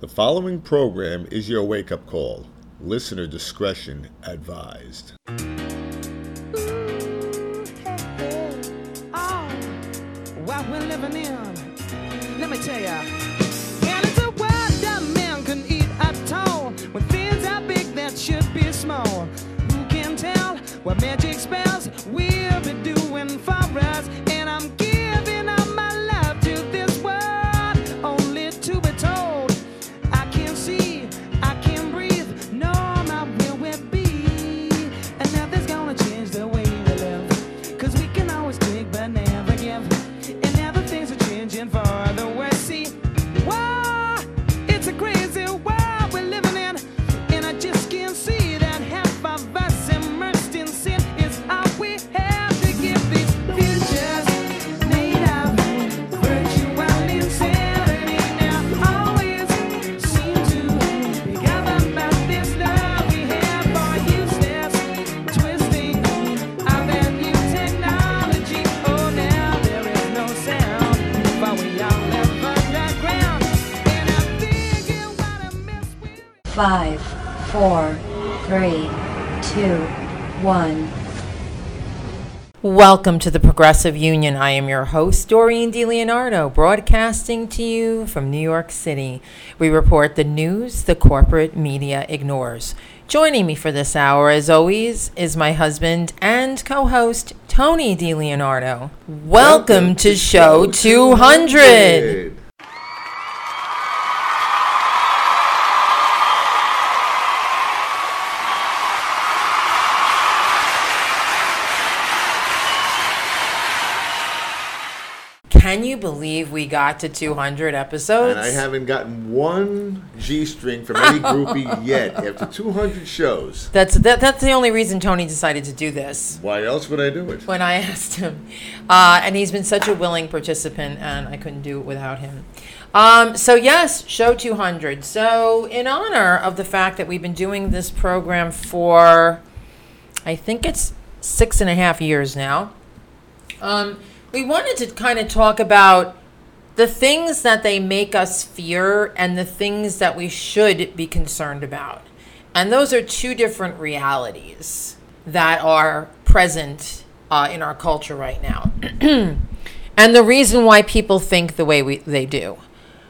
The following program is your wake up call. Listener discretion advised. Five, four, three, two, one. Welcome to the Progressive Union. I am your host, Doreen DiLeonardo, broadcasting to you from New York City. We report the news the corporate media ignores. Joining me for this hour, as always, is my husband and co host, Tony DiLeonardo. Welcome, to show 200. Can you believe we got to 200 episodes? And I haven't gotten one G string from any groupie yet after 200 shows. That's that, that's the only reason Tony decided to do this. Why else would I do it? When I asked him, uh, and he's been such a willing participant, and I couldn't do it without him. Um, so yes, show 200. So in honor of the fact that we've been doing this program for, I think it's six and a half years now. Um, we wanted to kind of talk about the things that they make us fear and the things that we should be concerned about. And those are two different realities that are present uh, in our culture right now. and the reason why people think the way we, they do.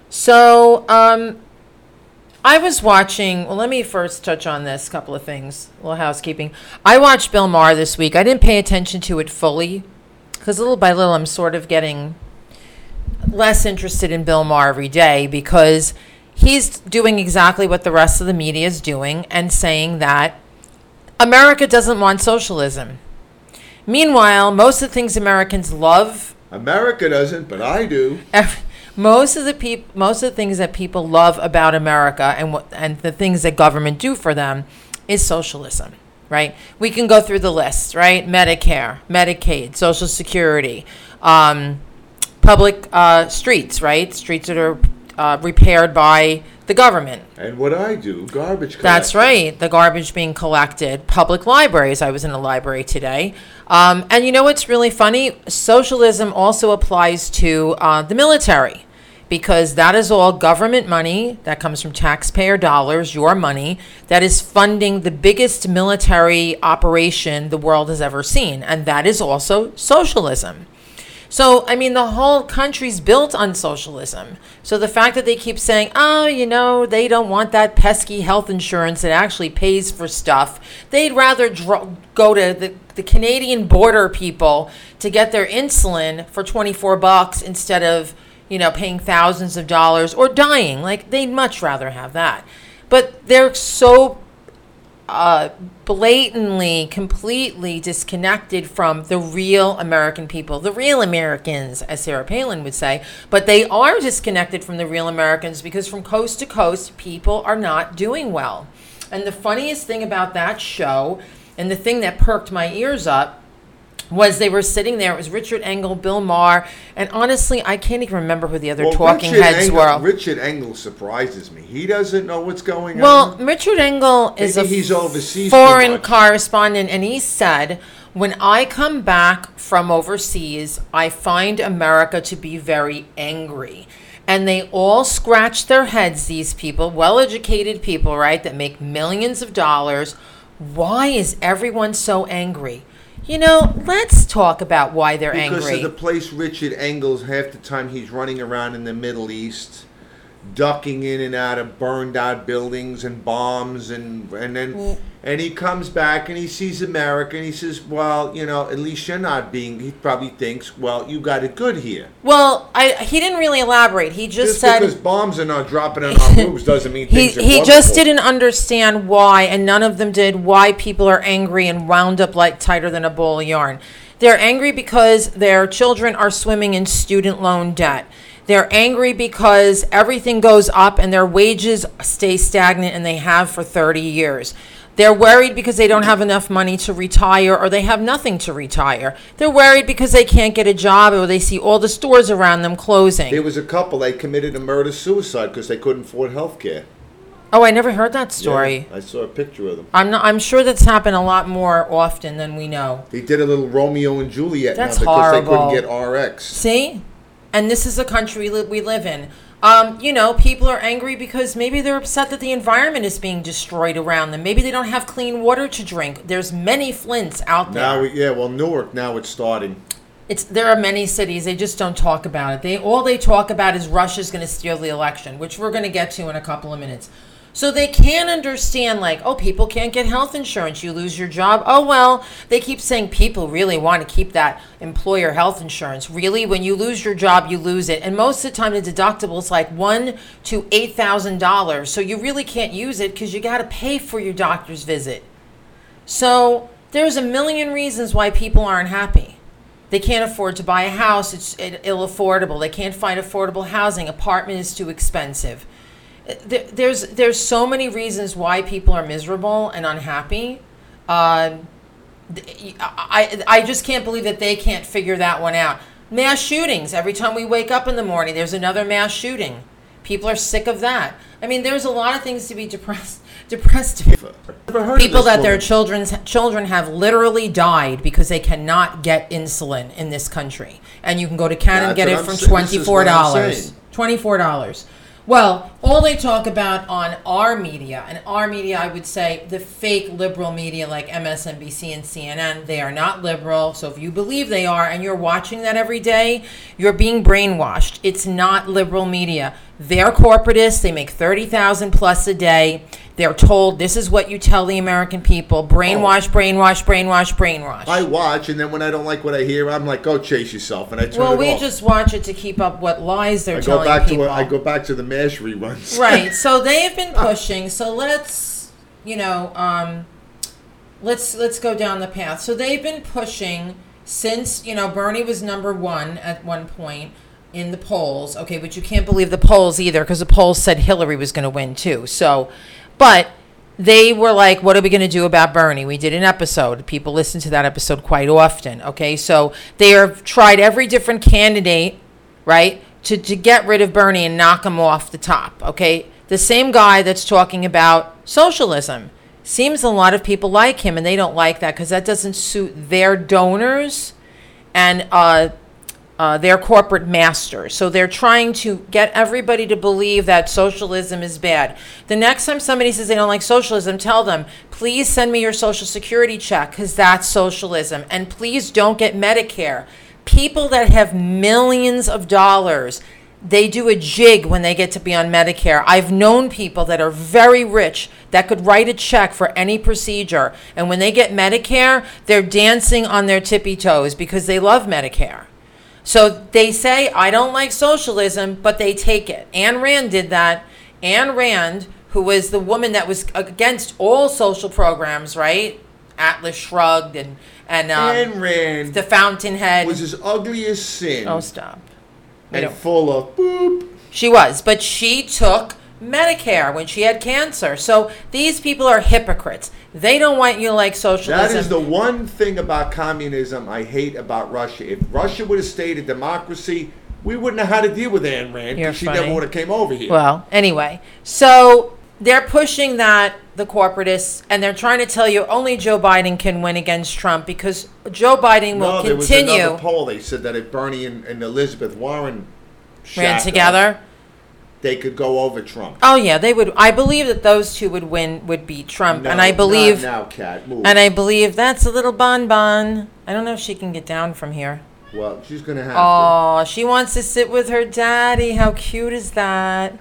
So, um, I was watching. Well, let me first touch on this couple of things. A little housekeeping. I watched Bill Maher this week. I didn't pay attention to it fully because little by little, I'm sort of getting less interested in Bill Maher every day because he's doing exactly what the rest of the media is doing and saying that America doesn't want socialism. Meanwhile, most of the things Americans love America doesn't, but I do. Most of the peop- most of the things that people love about America and what and the things that government do for them is socialism, right? We can go through the list, right? Medicare, Medicaid, Social Security, um, public uh, streets, right? Streets that are uh, repaired by the government. And what I do, garbage collection. That's right. The garbage being collected. Public libraries. I was in a library today. Um, and you know what's really funny? Socialism also applies to uh, the military because that is all government money that comes from taxpayer dollars, your money, that is funding the biggest military operation the world has ever seen. And that is also socialism. So, I mean, the whole country's built on socialism. So, the fact that they keep saying, oh, you know, they don't want that pesky health insurance that actually pays for stuff, they'd rather dro- go to the, the Canadian border people to get their insulin for 24 bucks instead of, you know, paying thousands of dollars or dying. Like, they'd much rather have that. But they're so uh, blatantly, completely disconnected from the real American people, the real Americans, as Sarah Palin would say. But they are disconnected from the real Americans because from coast to coast, people are not doing well. And the funniest thing about that show, and the thing that perked my ears up, was they were sitting there. It was Richard Engel, Bill Maher, and honestly, I can't even remember who the other Well, talking Richard heads Engel, were. Richard Engel surprises me. He doesn't know what's going on Well, on. Richard Engel is Maybe a he's overseas too foreign much. correspondent, and he said, "When I come back from overseas, I find America to be very angry." and they all scratch their heads, these people, well educated people, right, that make millions of dollars. Why is everyone so angry? You know, let's talk about why they're Because angry. of the place Richard Engels, half the time he's running around in the Middle East, ducking in and out of burned out buildings and bombs, and and then mm. and he comes back and he sees America and he says, "Well, you know, at least you're not being." He probably thinks, "Well, you got it good here." well, I, he didn't really elaborate. He just, Just said because bombs are not dropping on our roofs doesn't mean he, are he just didn't understand why, and none of them did, why people are angry and wound up like tighter than a ball of yarn. They're angry because their children are swimming in student loan debt. They're angry because everything goes up and their wages stay stagnant and they have for 30 years. They're worried because they don't have enough money to retire or they have nothing to retire. They're worried because they can't get a job or they see all the stores around them closing. There was a couple they committed a murder suicide because they couldn't afford health care. oh, I never heard that story. I saw a picture of them. I'm not. I'm sure that's happened a lot more often than we know. They did a little Romeo and Juliet That's now because they couldn't get RX. See, and this is the country li- we live in. Um, you know, people are angry because maybe they're upset that the environment is being destroyed around them. Maybe they don't have clean water to drink. There's many Flints out there. Now, we, yeah, well, Newark now it's starting. It's there are many cities they just don't talk about it. They all they talk about is Russia's going to steal the election, which we're going to get to in a couple of minutes. So they can't understand like, oh, people can't get health insurance. You lose your job. Oh well, they keep saying people really want to keep that employer health insurance. Really, when you lose your job, you lose it. And most of the time, the deductible is like one to eight thousand dollars. So you really can't use it because you got to pay for your doctor's visit. So there's a million reasons why people aren't happy. They can't afford to buy a house, it's it, ill affordable. They can't find affordable housing, apartment is too expensive. Uh, There, there's there's so many reasons why people are miserable and unhappy. Th- I, I just can't believe that they can't figure that one out. Mass shootings. Every time we wake up in the morning, there's another mass shooting. People are sick of that. I mean, there's a lot of things to be depressed depressed about Never heard people that their woman. children's children have literally died because they cannot get insulin in this country, and you can go to Canada and get it I'm for saying. twenty four dollars. Twenty four dollars. Well, all they talk about on our media, and our media, I would say the fake liberal media like MSNBC and CNN, they are not liberal. So if you believe they are and you're watching that every day, you're being brainwashed. It's not liberal media. They're corporatists. They make 30,000 plus a day. They're told this is what you tell the American people. Brainwash, brainwash, brainwash, brainwash. I watch, and then when I don't like what I hear, I'm like, "Go chase yourself," and I turn well, it we off. just watch it to keep up what lies they're I go telling back people. to I go back to the Mash reruns. right so they have been pushing so let's you know um let's let's go down the path so they've been pushing since you know bernie was number one at one point in the polls okay but you can't believe the polls either because the polls said hillary was going to win too so but they were like, What are we going to do about Bernie? We did an episode. People listen to that episode quite often. Okay. So they have tried every different candidate, right, to, to get rid of Bernie and knock him off the top. Okay. The same guy that's talking about socialism. Seems a lot of people like him and they don't like that because that doesn't suit their donors and uh, uh, their corporate masters. So they're trying to get everybody to believe that socialism is bad. The next time somebody says they don't like socialism, tell them, please send me your social security check because that's socialism. And please don't get Medicare. People that have millions of dollars, they do a jig when they get to be on Medicare. I've known people that are very rich that could write a check for any procedure. And when they get Medicare, they're dancing on their tippy toes because they love Medicare. So they say, I don't like socialism, but they take it. Ayn Rand did that. Ayn Rand, who was the woman that was against all social programs, right? Atlas Shrugged and, and um, Ayn Rand the Fountainhead. was as ugly as sin oh, stop. We and don't- full of boop. She was, but she took Medicare when she had cancer. So these people are hypocrites. They don't want you to like socialism. That is the one thing about communism I hate about Russia. If Russia would have stayed a democracy, we wouldn't have had to deal with Ayn Rand because she never would have came over here. Well, anyway, so they're pushing that the corporatists, and they're trying to tell you only Joe Biden can win against Trump because Joe Biden will no, there was continue another poll. They said that if Bernie and, and Elizabeth Warren ran together. They could go over Trump. Oh yeah, they would. I believe that those two would win, would beat Trump, and I believe, not now, Cat. Move. and I believe that's a little bonbon. I don't know if she can get down from here. well, she's gonna have Oh, she wants to sit with her daddy. How cute is that?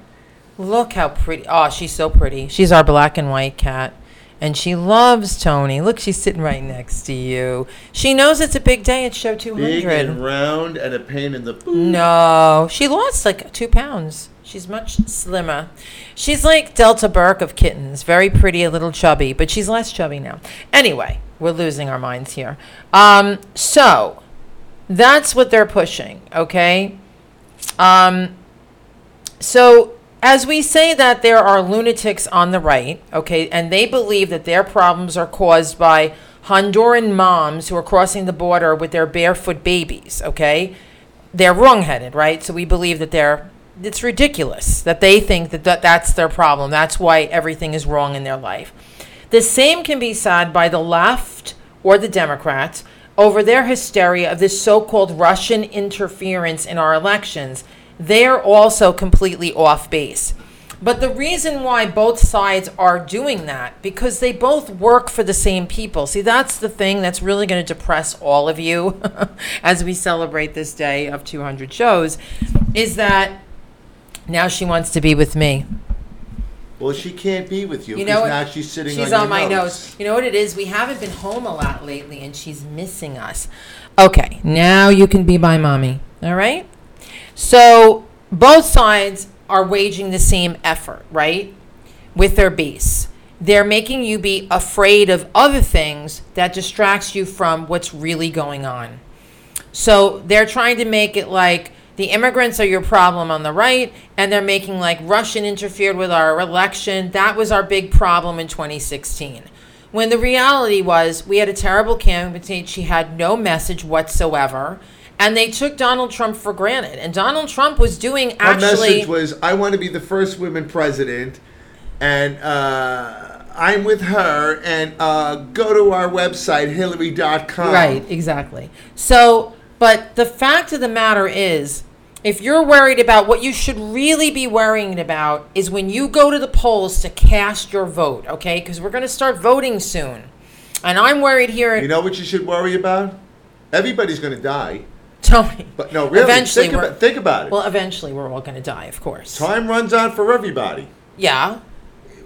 Look how pretty. Oh, she's so pretty. She's our black and white cat. And she loves Tony. Look, she's sitting right next to you. She knows it's a big day at show to. Big 200. and round and a pain in the. No, she lost like two pounds. She's much slimmer. She's like Delta Burke of kittens, very pretty, a little chubby, but she's less chubby now. Anyway, we're losing our minds here. Um, so that's what they're pushing, okay? Um, so as we say that there are lunatics on the right, okay, and they believe that their problems are caused by Honduran moms who are crossing the border with their barefoot babies, okay? They're wrongheaded, right? So we believe that they're it's ridiculous that they think that, that that's their problem. That's why everything is wrong in their life. The same can be said by the left or the Democrats over their hysteria of this so called Russian interference in our elections. They're also completely off base. But the reason why both sides are doing that, because they both work for the same people. See, that's the thing that's really going to depress all of you as we celebrate this day of 200 shows, is that now she wants to be with me. Well, she can't be with you You because know what? now she's sitting She's on, on, your my nose. You know what it is? We haven't been home a lot lately, and she's missing us. Okay, now you can be my mommy. All right. So both sides are waging the same effort, right? With their base. They're making you be afraid of other things that distracts you from what's really going on. So they're trying to make it like the immigrants are your problem on the right, and they're making like Russian interfered with our election. That was our big problem in 2016. When the reality was, we had a terrible candidate. She had no message whatsoever. And they took Donald Trump for granted. And Donald Trump was doing Her actually. message was, "I want to be the first woman president, and uh, I'm with her. And uh, go to our website, Hillary.com. Right, exactly. So, but the fact of the matter is, if you're worried about what you should really be worrying about is when you go to the polls to cast your vote, okay? Because we're going to start voting soon. And I'm worried here. You know what you should worry about? Everybody's going to die. Tony. But no, really, Eventually, think about, think about it. well, eventually we're all going to die, of course. Time runs out for everybody. Yeah,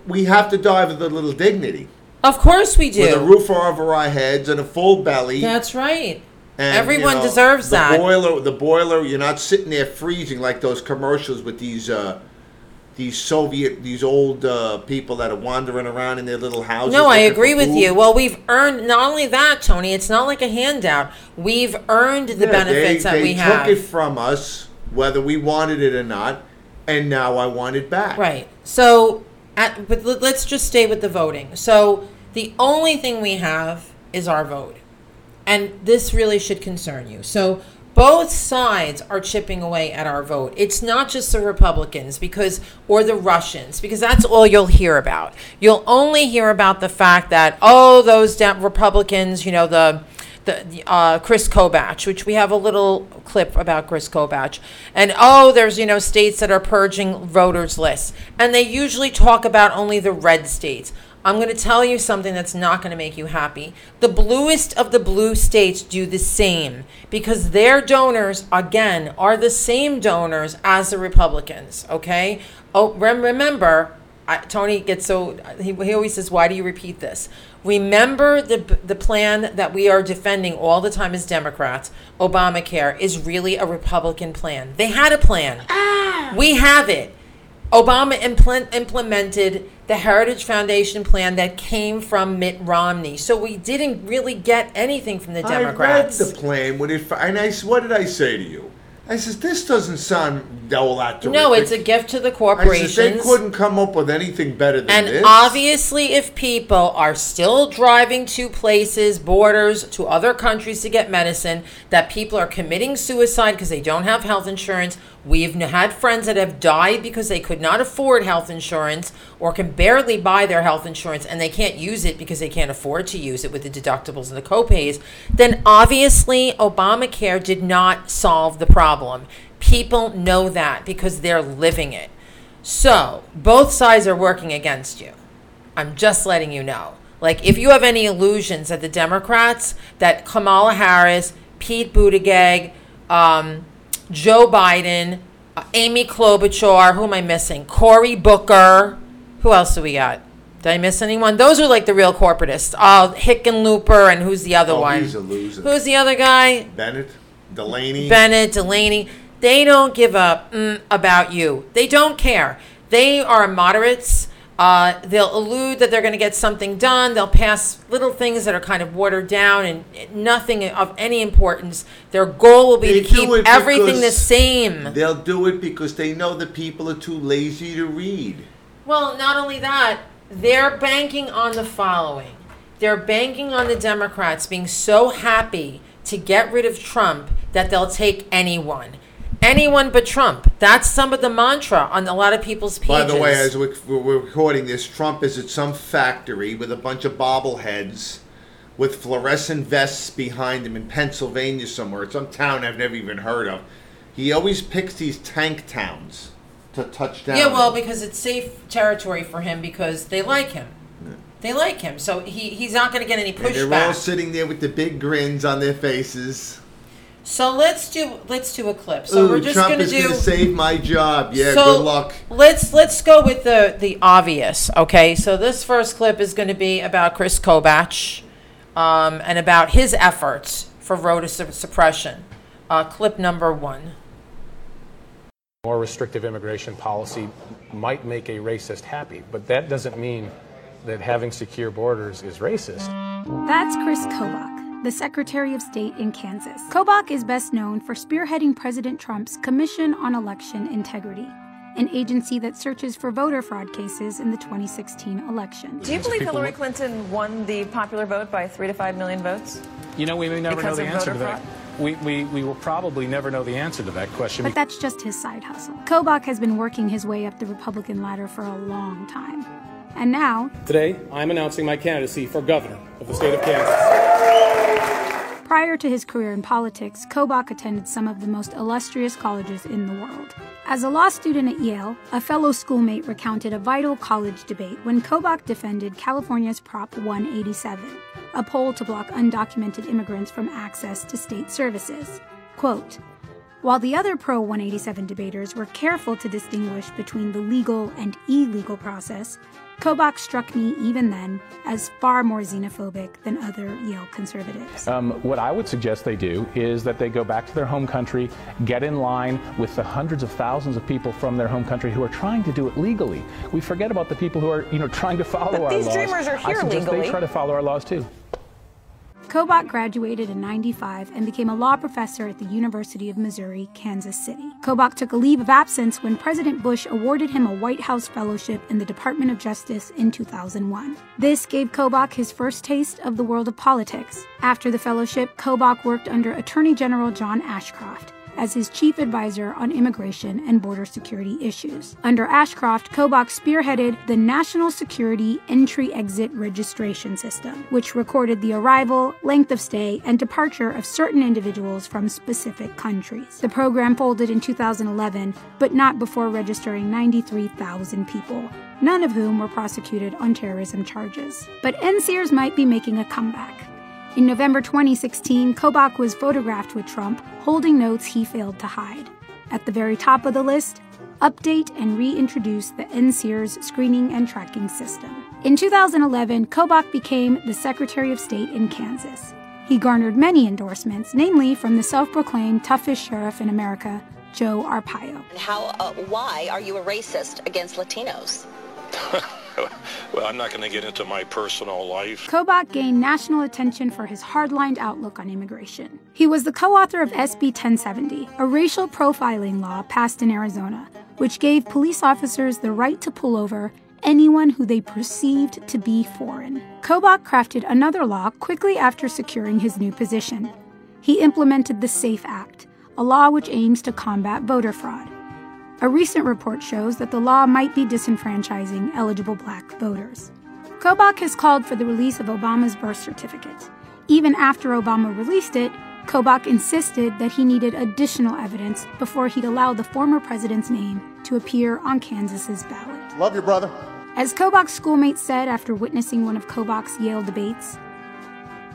We have to die with a little dignity, of course we do. with a roof over our heads and a full belly. That's right. And, Everyone you know, deserves the that. boiler, the boiler. You're not sitting there freezing like those commercials with these uh, these Soviet, these old uh, people that are wandering around in their little houses. No, I agree with you. Well, we've earned not only that, Tony. It's not like a handout. We've earned the Yeah, benefits they, that they we took it from us, whether we wanted it or not, and now I want it back. Right. So, at, but let's just stay with the voting. So, the only thing we have is our vote. And this really should concern you. So, both sides are chipping away at our vote. It's not just the Republicans because or the Russians because that's all you'll hear about. You'll only hear about the fact that oh those Dem- Republicans, you know, the the, uh, Chris Kobach, which we have a little clip about Chris Kobach, and oh, there's you know states that are purging voters lists, and they usually talk about only the red states. I'm going to tell you something that's not going to make you happy. The bluest of the blue states do the same because their donors, again, are the same donors as the Republicans. Okay. Oh, rem- remember, I, Tony gets so he, he always says, "Why do you repeat this?" Remember the the plan that we are defending all the time as Democrats. Obamacare is really a Republican plan. They had a plan. Ah. We have it. Obama implement, implemented the Heritage Foundation plan that came from Mitt Romney. So we didn't really get anything from the Democrats. I read the plan when it, and I, what did I say to you? I says this doesn't sound all that terrific. no, it's a gift to the I says corporations. they couldn't come up with anything better than And this. obviously, if people are still driving to places, borders, to other countries to get medicine, that people are committing suicide because they don't have health insurance. We've had friends that have died because they could not afford health insurance or can barely buy their health insurance and they can't use it because they can't afford to use it with the deductibles and the copays. Then obviously, Obamacare did not solve the problem. People know that because they're living it. So, both sides are working against you. I'm just letting you know. Like, if you have any illusions that the Democrats, that Kamala Harris, Pete Buttigieg, um, Joe Biden, uh, Amy Klobuchar, who am I missing? Cory Booker. Who else do we got? Did I miss anyone? Those are like the real corporatists. Uh, Hickenlooper and Looper and who's the other Oh, one? he's a loser. Who's the other guy? Bennet, Delaney. Bennet, Delaney, they don't give up mm, about you. They don't care. They are moderates. Uh, they'll allude that they're going to get something done. They'll pass little things that are kind of watered down and nothing of any importance. Their goal will be They to keep it everything the because same. They'll do it because they know the people are too lazy to read. Well, not only that, they're banking on the following. They're banking on the Democrats being so happy to get rid of Trump that they'll take anyone. Anyone but Trump. That's some of the mantra on a lot of people's pages. By the way, as we're, we're recording this, Trump is at some factory with a bunch of bobbleheads with fluorescent vests behind him in Pennsylvania somewhere. It's some town I've never even heard of. He always picks these tank towns to touch down. yeah, well, because it's safe territory for him because they like him. They like him, so he, he's not going to get any and they're all sitting there with the big grins on their faces. So let's do let's do a clip. So Ooh, we're just Trump going to do Trump is do. going to save my job. Yeah, so good luck. Let's let's go with the the obvious. Okay, so this first clip is going to be about Chris Kobach, um, and about his efforts for voter su- suppression. Uh, clip number one. More restrictive immigration policy might make a racist happy, but that doesn't mean that having secure borders is racist. That's Chris Kobach, the Secretary of State in Kansas. Kobach is best known for spearheading President Trump's Commission on Election Integrity, an agency that searches for voter fraud cases in the 2016 election. Do you believe people Hillary Clinton won the popular vote by three to five million votes? You know, we may never Because know the answer to that. We, we, we will probably never know the answer to that question. But that's just his side hustle. Kobach has been working his way up the Republican ladder for a long time. And now, Today, I'm announcing my candidacy for governor of the state of Kansas. Prior to his career in politics, Kobach attended some of the most illustrious colleges in the world. As a law student at Yale, a fellow schoolmate recounted a vital college debate when Kobach defended California's Prop 187, a poll to block undocumented immigrants from access to state services. Quote, while the other pro 187 debaters were careful to distinguish between the legal and illegal process, Kobach struck me even then as far more xenophobic than other Yale conservatives. Um, what I would suggest they do is that they go back to their home country, get in line with the hundreds of thousands of people from their home country who are trying to do it legally. We forget about the people who are, you know, trying to follow But our these laws. dreamers are here I suggest legally. they try to follow our laws too. Kobach graduated in 95 and became a law professor at the University of Missouri, Kansas City. Kobach took a leave of absence when President Bush awarded him a White House fellowship in the Department of Justice in 2001. This gave Kobach his first taste of the world of politics. After the fellowship, Kobach worked under Attorney General John Ashcroft as his chief advisor on immigration and border security issues. Under Ashcroft, Kobach spearheaded the National Security Entry Exit Registration System, which recorded the arrival, length of stay, and departure of certain individuals from specific countries. The program folded in 2011, but not before registering 93,000 people, none of whom were prosecuted on terrorism charges. But NSEERS might be making a comeback. In November 2016, Kobach was photographed with Trump holding notes he failed to hide. At the very top of the list, update and reintroduce the NSEERS screening and tracking system. In 2011, Kobach became the Secretary of State in Kansas. He garnered many endorsements, namely from the self proclaimed toughest sheriff in America, Joe Arpaio. How, uh, why are you a racist against Latinos? Well, I'm not going to get into my personal life. Kobach gained national attention for his hardlined outlook on immigration. He was the co author of SB 1070, a racial profiling law passed in Arizona, which gave police officers the right to pull over anyone who they perceived to be foreign. Kobach crafted another law quickly after securing his new position. He implemented the SAFE Act, a law which aims to combat voter fraud. A recent report shows that the law might be disenfranchising eligible black voters. Kobach has called for the release of Obama's birth certificate. Even after Obama released it, Kobach insisted that he needed additional evidence before he'd allow the former president's name to appear on Kansas's ballot. Love your brother. As Kobach's schoolmates said after witnessing one of Kobach's Yale debates,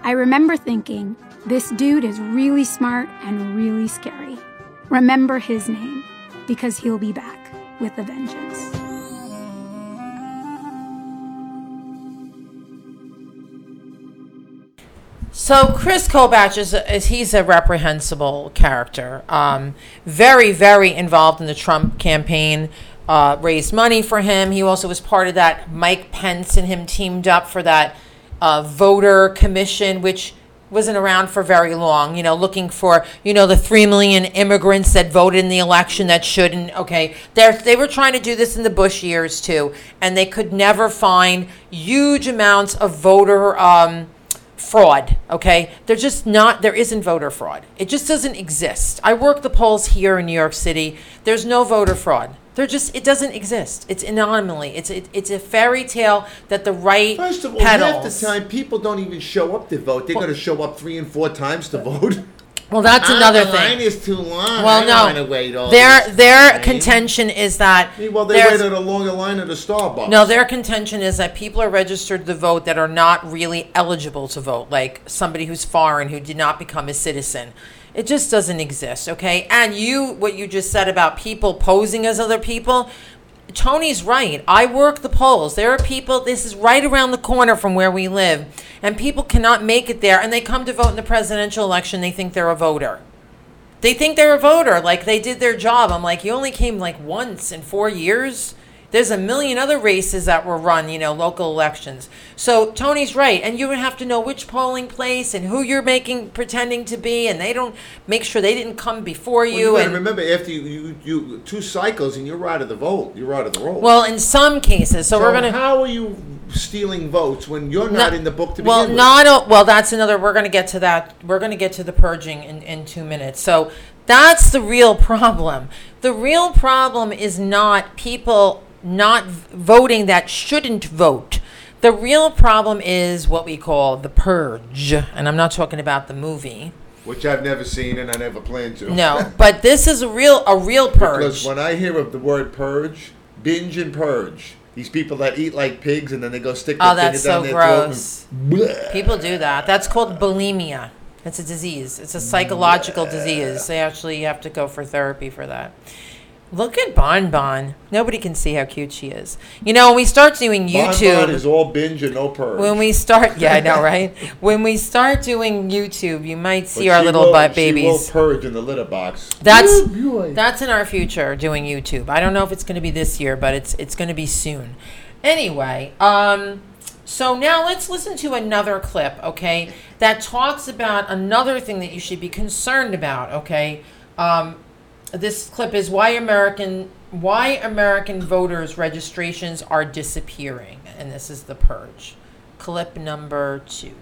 I remember thinking, this dude is really smart and really scary. Remember his name, because he'll be back with a vengeance. So Chris Kobach is, is he's a reprehensible character. Um, very very involved in the Trump campaign. Uh, raised money for him. He also was part of that. Mike Pence and him teamed up for that uh, voter commission, which wasn't around for very long. You know, looking for you know the three million immigrants that voted in the election that shouldn't. Okay, they they were trying to do this in the Bush years too, and they could never find huge amounts of voter. Um, fraud okay they're just not there isn't voter fraud it just doesn't exist i work the polls here in new york city there's no voter fraud they're just it doesn't exist it's an anomaly it's it, it's a fairy tale that the right First of all, half the time people don't even show up to vote. They're going to show up three and four times to vote. well that's Ah, another the thing line is too long. well I don't wanna no wait all their this their time. contention is that Well, they there's- waited a longer line at a Starbucks. No, their contention is that people are registered to vote that are not really eligible to vote, like somebody who's foreign who did not become a citizen. It just doesn't exist, okay? And you, what you just said about people posing as other people, Tony's right. I work the polls. There are people, this is right around the corner from where we live, and people cannot make it there, and they come to vote in the presidential election, they think they're a voter. They think they're a voter, like they did their job. I'm like, you only came like once in four years. There's a million other races that were run, you know, local elections. So Tony's right, and you would have to know which polling place and who you're making pretending to be, and they don't make sure they didn't come before Well, you. you and remember after you, you you two cycles and you're out of the vote. You're out of the roll. well, in some cases, so, we're gonna. How are you stealing votes when you're not, in the book to well, begin with? not a, well. That's another. We're going to get to that. We're going to get to the purging in in two minutes. So that's the real problem. The real problem is not people not voting that shouldn't vote. The real problem is what we call the purge, and I'm not talking about the movie. Which I've never seen and I never plan to. No, but this is a real a real Because purge. when I hear of the word purge, binge and purge, these people that eat like pigs and then they go stick their Oh, that's finger down so their throat gross. Bleh. People do that. That's called bulimia. It's a disease. It's a psychological disease. They actually have to go for therapy for that. Look at Bon Bon. Nobody can see how cute she is. You know, when we start doing YouTube, Bon is all binge and no purge. when we start, yeah, I know, right? when we start doing YouTube, you might But see our she little will- butt She will babies. purge in the litter box. That's boy. that's in our future doing YouTube. I don't know if it's going to be this year, but it's it's going to be soon. Anyway, um so now let's listen to another clip, okay? That talks about another thing that you should be concerned about, okay? Um this clip is why American why American voters registrations are disappearing and this is the purge. Clip number 2.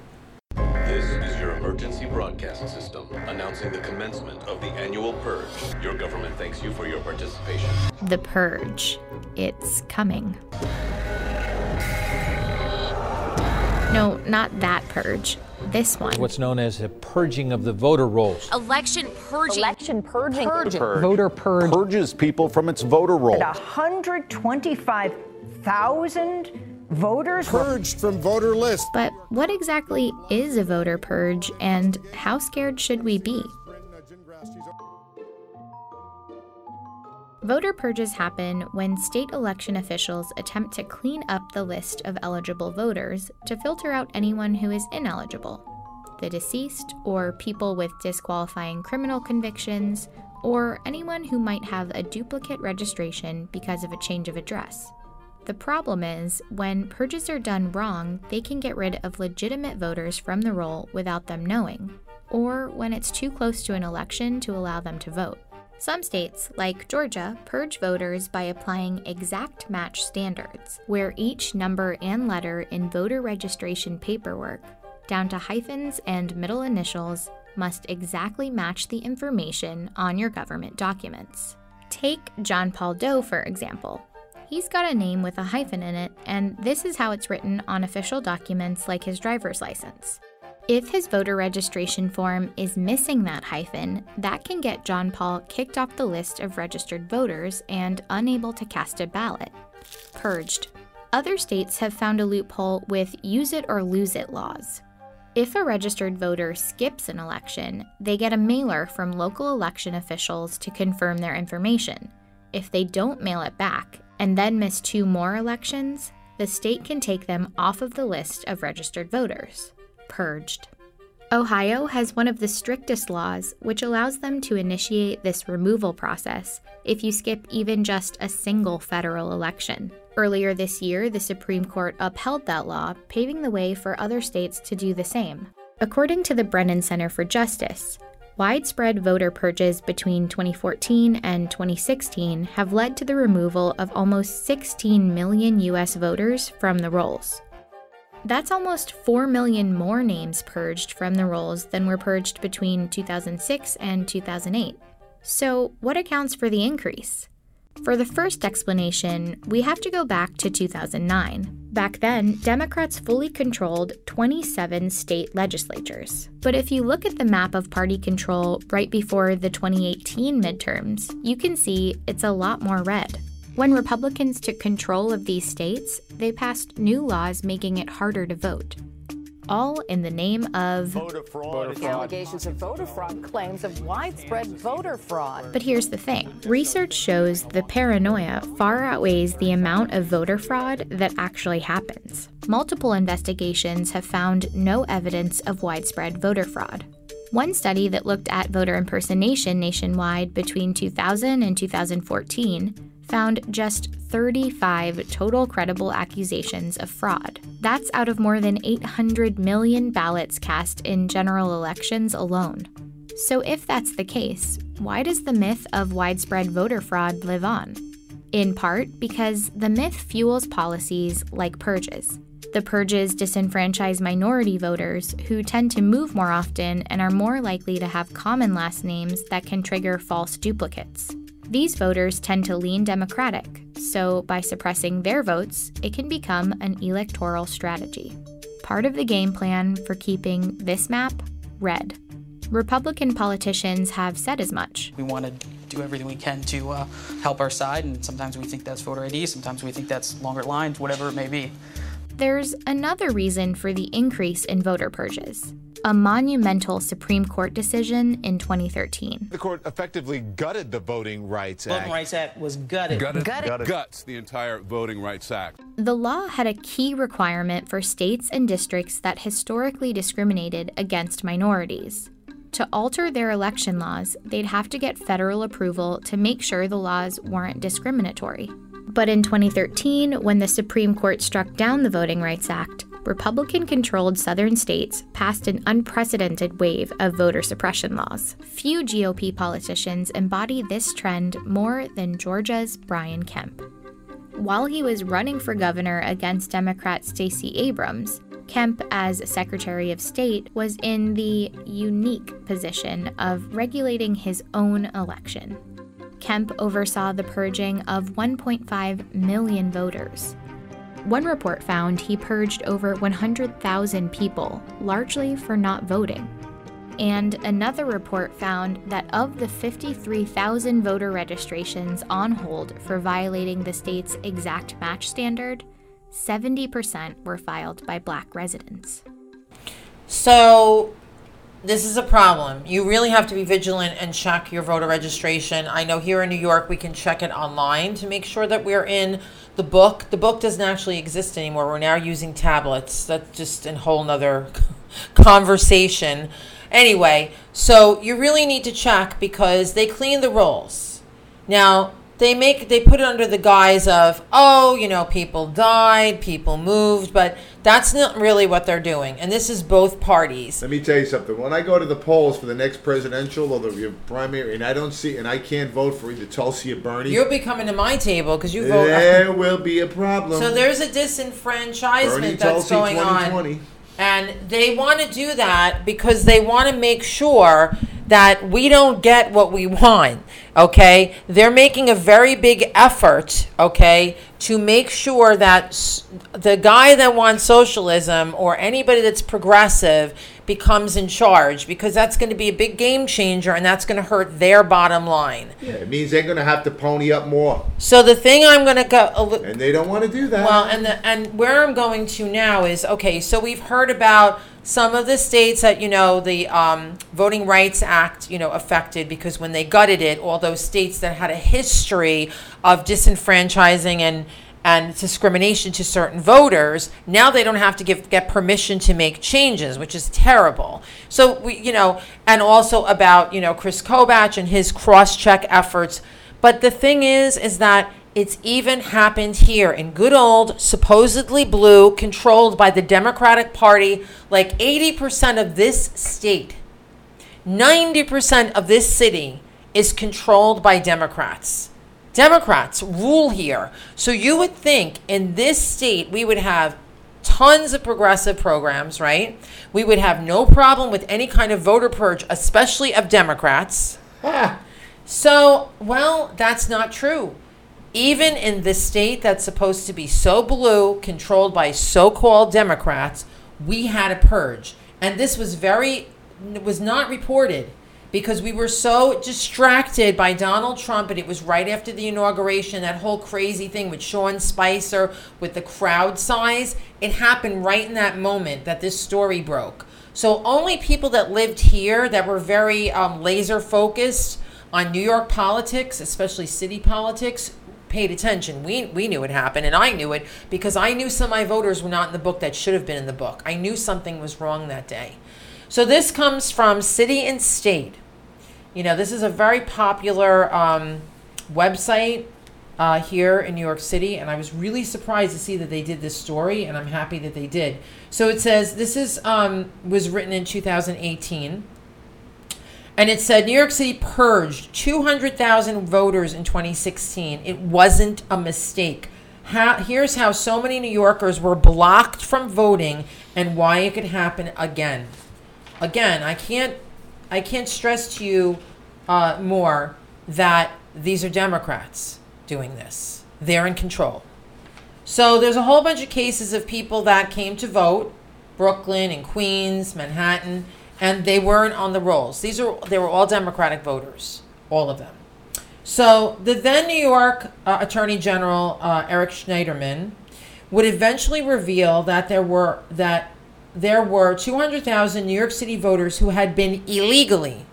This is your emergency broadcast system announcing the commencement of the annual purge. Your government thanks you for your participation. The Purge. It's coming. No, not that purge. This one. What's known as a purging of the voter rolls. Election purging. Election purging. Voter purge. Purges people from its voter roll. 125,000 voters purged from voter lists. But what exactly is a voter purge and how scared should we be? Voter purges happen when state election officials attempt to clean up the list of eligible voters to filter out anyone who is ineligible the deceased, or people with disqualifying criminal convictions, or anyone who might have a duplicate registration because of a change of address. The problem is, when purges are done wrong, they can get rid of legitimate voters from the roll without them knowing, or when it's too close to an election to allow them to vote. Some states, like Georgia, purge voters by applying exact match standards, where each number and letter in voter registration paperwork, down to hyphens and middle initials, must exactly match the information on your government documents. Take John Paul Doe, for example. He's got a name with a hyphen in it, and this is how it's written on official documents like his driver's license. If his voter registration form is missing that hyphen, that can get John Paul kicked off the list of registered voters and unable to cast a ballot. Purged. Other states have found a loophole with use it or lose it laws. If a registered voter skips an election, they get a mailer from local election officials to confirm their information. If they don't mail it back and then miss two more elections, the state can take them off of the list of registered voters. Purged. Ohio has one of the strictest laws, which allows them to initiate this removal process if you skip even just a single federal election. Earlier this year, the Supreme Court upheld that law, paving the way for other states to do the same. According to the Brennan Center for Justice, widespread voter purges between 2014 and 2016 have led to the removal of almost 16 million U.S. voters from the rolls. That's almost 4 million more names purged from the rolls than were purged between 2006 and 2008. So, what accounts for the increase? For the first explanation, we have to go back to 2009. Back then, Democrats fully controlled 27 state legislatures. But if you look at the map of party control right before the 2018 midterms, you can see it's a lot more red. When Republicans took control of these states, they passed new laws making it harder to vote. All in the name of voter fraud. Allegations of voter fraud, claims of widespread voter fraud. But here's the thing research shows the paranoia far outweighs the amount of voter fraud that actually happens. Multiple investigations have found no evidence of widespread voter fraud. One study that looked at voter impersonation nationwide between 2000 and 2014 found just 35 total credible accusations of fraud. That's out of more than 800 million ballots cast in general elections alone. So, if that's the case, why does the myth of widespread voter fraud live on? In part because the myth fuels policies like purges. The purges disenfranchise minority voters who tend to move more often and are more likely to have common last names that can trigger false duplicates. These voters tend to lean Democratic, so by suppressing their votes, it can become an electoral strategy. Part of the game plan for keeping this map red. Republican politicians have said as much. We want to do everything we can to uh, help our side, and sometimes we think that's voter ID, sometimes we think that's longer lines, whatever it may be. There's another reason for the increase in voter purges a monumental Supreme Court decision in 2013. The court effectively gutted the Voting Rights Act. Voting Rights Act was gutted. Gutted. Gutted. Guts the entire Voting Rights Act. The law had a key requirement for states and districts that historically discriminated against minorities. To alter their election laws, they'd have to get federal approval to make sure the laws weren't discriminatory. But in 2013, when the Supreme Court struck down the Voting Rights Act, Republican controlled southern states passed an unprecedented wave of voter suppression laws. Few GOP politicians embody this trend more than Georgia's Brian Kemp. While he was running for governor against Democrat Stacey Abrams, Kemp, as Secretary of State, was in the unique position of regulating his own election. Kemp oversaw the purging of 1.5 million voters. One report found he purged over 100,000 people, largely for not voting. And another report found that of the 53,000 voter registrations on hold for violating the state's exact match standard, 70% were filed by black residents. So this is a problem. You really have to be vigilant and check your voter registration. I know here in New York we can check it online to make sure that we're in the book. The book doesn't actually exist anymore. We're now using tablets. That's just a whole nother conversation. Anyway, so you really need to check because they clean the rolls. Now, they make they put it under the guise of oh you know people died people moved but that's not really what they're doing. And this is both parties. Let me tell you something. When I go to the polls for the next presidential or the primary, and I don't see, and I can't vote for either Tulsi or Bernie, you'll be coming to my table because you vote. There will be a problem. so there's a disenfranchisement Bernie that's Tulsi going on. and they want to do that because they want to make sure that we don't get what we want, okay? They're making a very big effort, okay, to make sure that the guy that wants socialism or anybody that's progressive becomes in charge because that's going to be a big game changer and that's going to hurt their bottom line. Yeah, it means they're going to have to pony up more, So the thing I'm going to go and they don't want to do that. well, and the, and where I'm going to now is okay. So we've heard about some of the states that you know the um, Voting Rights Act you know affected because when they gutted it, all those states that had a history of disenfranchising and and discrimination to certain voters, now they don't have to give get permission to make changes, which is terrible. So we, you know, and also about you know Chris Kobach and his cross-check efforts. But the thing is, is that it's even happened here in good old, supposedly blue, controlled by the Democratic Party. Like 80% of this state, 90% of this city is controlled by Democrats. Democrats rule here. So you would think in this state we would have tons of progressive programs, right? We would have no problem with any kind of voter purge, especially of Democrats. Ah. So, well, that's not true. Even in the state that's supposed to be so blue, controlled by so called Democrats, we had a purge. And this was very, was not reported because we were so distracted by Donald Trump, and it was right after the inauguration, that whole crazy thing with Sean Spicer with the crowd size. It happened right in that moment that this story broke. So only people that lived here that were very um, laser focused on New York politics, especially city politics, paid attention. We, we knew it happened, and I knew it because I knew some of my voters were not in the book that should have been in the book. I knew something was wrong that day. So this comes from City and State. You know, this is a very popular um, website uh, here in New York City, and I was really surprised to see that they did this story, and I'm happy that they did. So it says this is um, was written in 2018. And it said New York City purged 200,000 voters in 2016. It wasn't a mistake. How, here's how so many New Yorkers were blocked from voting and why it could happen again. Again, I can't I can't stress to you uh, more that these are Democrats doing this. They're in control. So there's a whole bunch of cases of people that came to vote, Brooklyn and Queens, Manhattan, and they weren't on the rolls. These are they were all Democratic voters, all of them. So the then New York uh, Attorney General uh, Eric Schneiderman would eventually reveal that there were that there were 200,000 New York City voters who had been illegally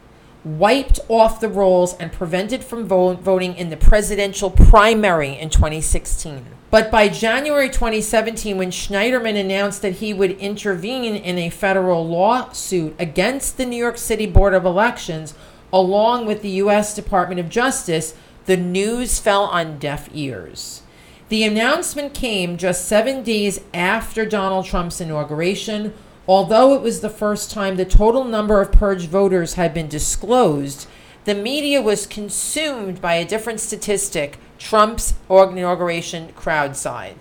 wiped off the rolls and prevented from vo- voting in the presidential primary in 2016. But by January 2017, when Schneiderman announced that he would intervene in a federal lawsuit against the New York City Board of Elections, along with the U.S. Department of Justice, the news fell on deaf ears. The announcement came just seven days after Donald Trump's inauguration. Although it was the first time the total number of purged voters had been disclosed, the media was consumed by a different statistic Trump's inauguration crowd side.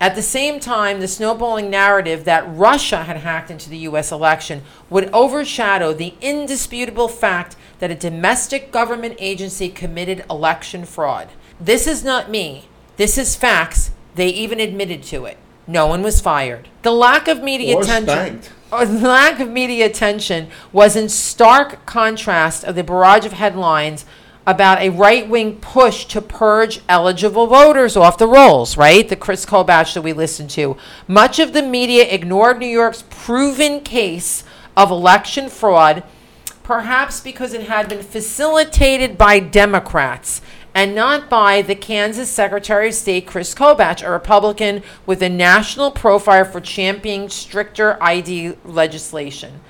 At the same time, the snowballing narrative that Russia had hacked into the U.S. election would overshadow the indisputable fact that a domestic government agency committed election fraud. This is not me. This is facts. They even admitted to it. No one was fired. The lack of media Or attention. spanked. Lack of media attention was in stark contrast of the barrage of headlines about a right-wing push to purge eligible voters off the rolls, right? The Chris Kobach that we listened to. Much of the media ignored New York's proven case of election fraud, perhaps because it had been facilitated by Democrats and not by the Kansas Secretary of State Chris Kobach, a Republican with a national profile for championing stricter ID legislation.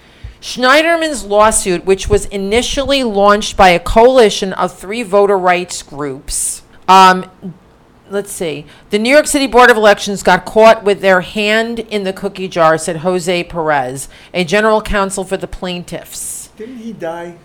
Schneiderman's lawsuit, which was initially launched by a coalition of three voter rights groups, um, let's see, the New York City Board of Elections got caught with their hand in the cookie jar, said Jose Perez, a general counsel for the plaintiffs. Didn't he die?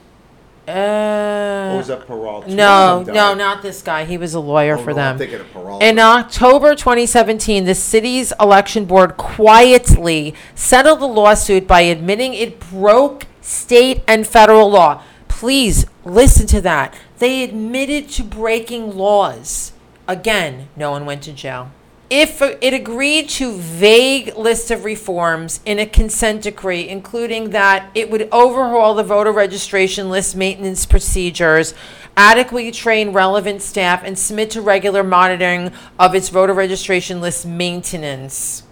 Uh, Or was that Peralta? No, One of them no, not this guy. He was a lawyer Oh, for no, I'm them. thinking of Peralta. In October 2017, the city's election board quietly settled the lawsuit by admitting it broke state and federal law. Please listen to that. They admitted to breaking laws. Again, no one went to jail. If it agreed to vague list of reforms in a consent decree, including that it would overhaul the voter registration list maintenance procedures, adequately train relevant staff, and submit to regular monitoring of its voter registration list maintenance.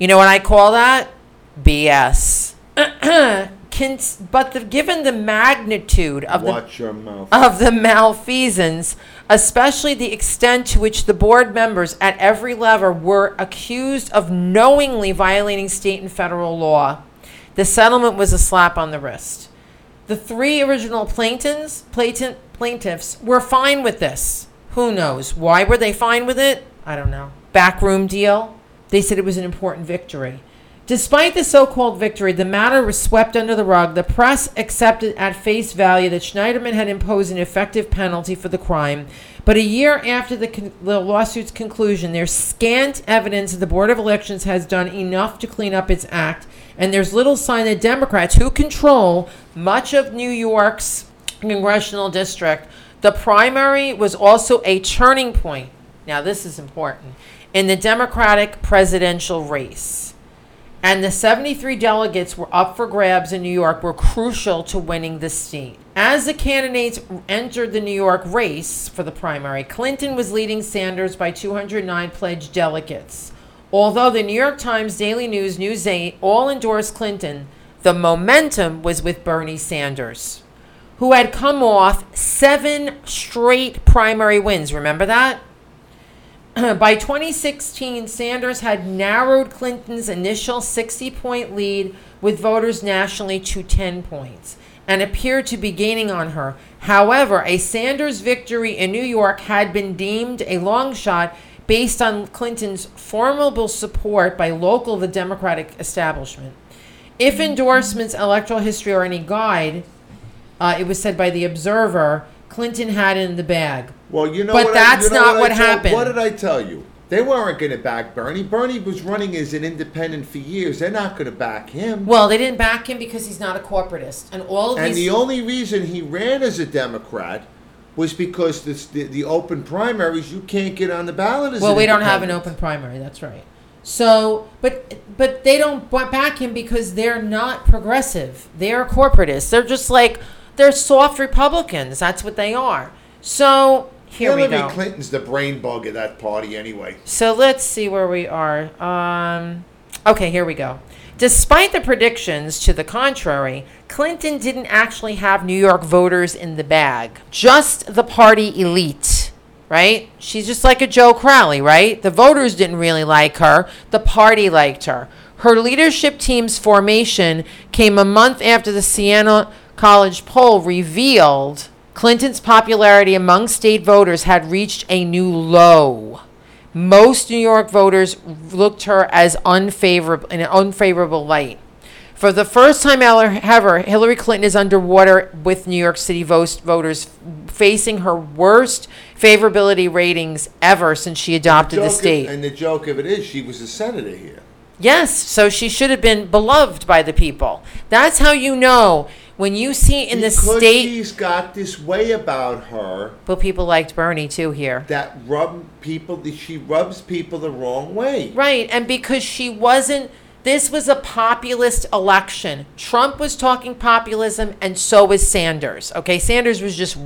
You know what I call that? BS. Cons- but the, given the magnitude of the your mouth. of the malfeasance, especially the extent to which the board members at every level were accused of knowingly violating state and federal law, the settlement was a slap on the wrist. The three original plaintiffs, plaintiff, plaintiffs were fine with this. Who knows? Why were they fine with it? I don't know. Backroom deal? They said it was an important victory. Despite the so called victory, the matter was swept under the rug. The press accepted at face value that Schneiderman had imposed an effective penalty for the crime. But a year after the, con- the lawsuit's conclusion, there's scant evidence that the Board of Elections has done enough to clean up its act. And there's little sign that Democrats, who control much of New York's congressional district, the primary was also a turning point. Now, this is important in the Democratic presidential race and the 73 delegates were up for grabs in New York were crucial to winning the state. As the candidates entered the New York race for the primary, Clinton was leading Sanders by 209 pledged delegates. Although the New York Times, Daily News, News 8 all endorsed Clinton, the momentum was with Bernie Sanders, who had come off seven straight primary wins. Remember that? By 2016, Sanders had narrowed Clinton's initial 60 point lead with voters nationally to 10 points and appeared to be gaining on her. However, a Sanders victory in New York had been deemed a long shot based on Clinton's formidable support by local the Democratic establishment. If endorsements, electoral history are any guide, uh, it was said by the Observer, Clinton had it in the bag. Well, you know, But what that's I, you know not what, what told- happened. What did I tell you? They weren't going to back Bernie. Bernie was running as an independent for years. They're not going to back him. Well, they didn't back him because he's not a corporatist, and all of and the only reason he ran as a Democrat was because this, the, the open primaries you can't get on the ballot as well, we don't have an open primary. That's right. So, but but they don't back him because they're not progressive. They're corporatists. They're just like they're soft Republicans. That's what they are. So here we go Hillary go. Clinton's the brain bug of that party anyway. So let's see where we are. Um, okay, here we go. Despite the predictions to the contrary, Clinton didn't actually have New York voters in the bag, just the party elite, right? She's just like a Joe Crowley, right? The voters didn't really like her, the party liked her. Her leadership team's formation came a month after the Siena College poll revealed Clinton's popularity among state voters had reached a new low. Most New York voters looked her as unfavorable in an unfavorable light. For the first time ever, Hillary Clinton is underwater with New York City voters, facing her worst favorability ratings ever since she adopted the of- state. and the joke of it is, she was a senator here. Yes, so she should have been beloved by the people. That's how you know when you see in the because state. she's got this way about her but people liked Bernie too here. that rub people. She rubs people the wrong way. Right, and because she wasn't, this was a populist election. Trump was talking populism, and so was Sanders. Okay, Sanders was just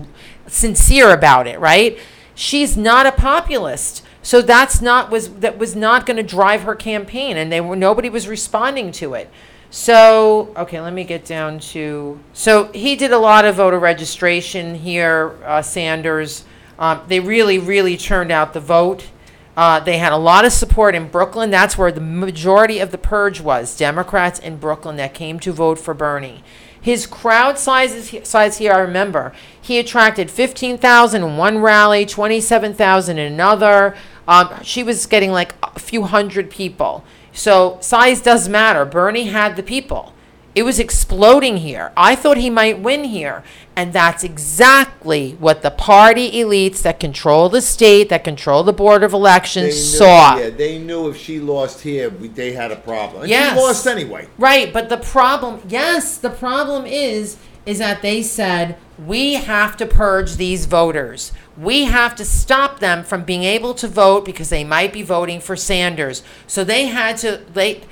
sincere about it, right? She's not a populist, so that's not was that was not going to drive her campaign, and they were nobody was responding to it. So okay, let me get down to so he did a lot of voter registration here, uh, Sanders. Um, they really, really churned out the vote. Uh, they had a lot of support in Brooklyn. That's where the majority of the purge was Democrats in Brooklyn that came to vote for Bernie. His crowd sizes, size here, I remember, he attracted 15,000 in one rally, 27,000 in another. Um, she was getting like a few hundred people. So size does matter. Bernie had the people. It was exploding here. I thought he might win here. And that's exactly what the party elites that control the state, that control the Board of Elections knew, saw. Yeah, they knew if she lost here, we, they had a problem. And Yes. she lost anyway. Right, but the problem, yes, the problem is is that they said, we have to purge these voters. We have to stop them from being able to vote because they might be voting for Sanders. So they had to, they,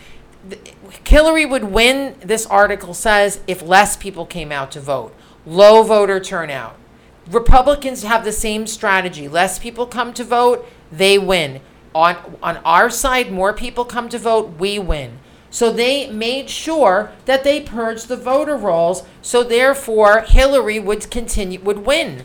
Hillary would win, this article says, if less people came out to vote. Low voter turnout. Republicans have the same strategy. Less people come to vote, they win. On, on our side, more people come to vote, we win. So they made sure that they purged the voter rolls, so therefore Hillary would continue would win.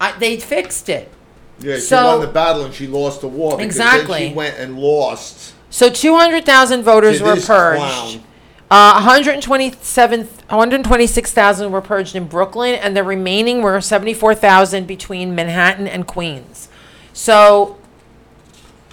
I, they fixed it. Yeah, she So- won the battle and she lost the war. because Exactly. Then she went and lost. So 200,000 voters To were this purged. clown. Uh, 127, 126,000 were purged in Brooklyn, and the remaining were 74,000 between Manhattan and Queens. So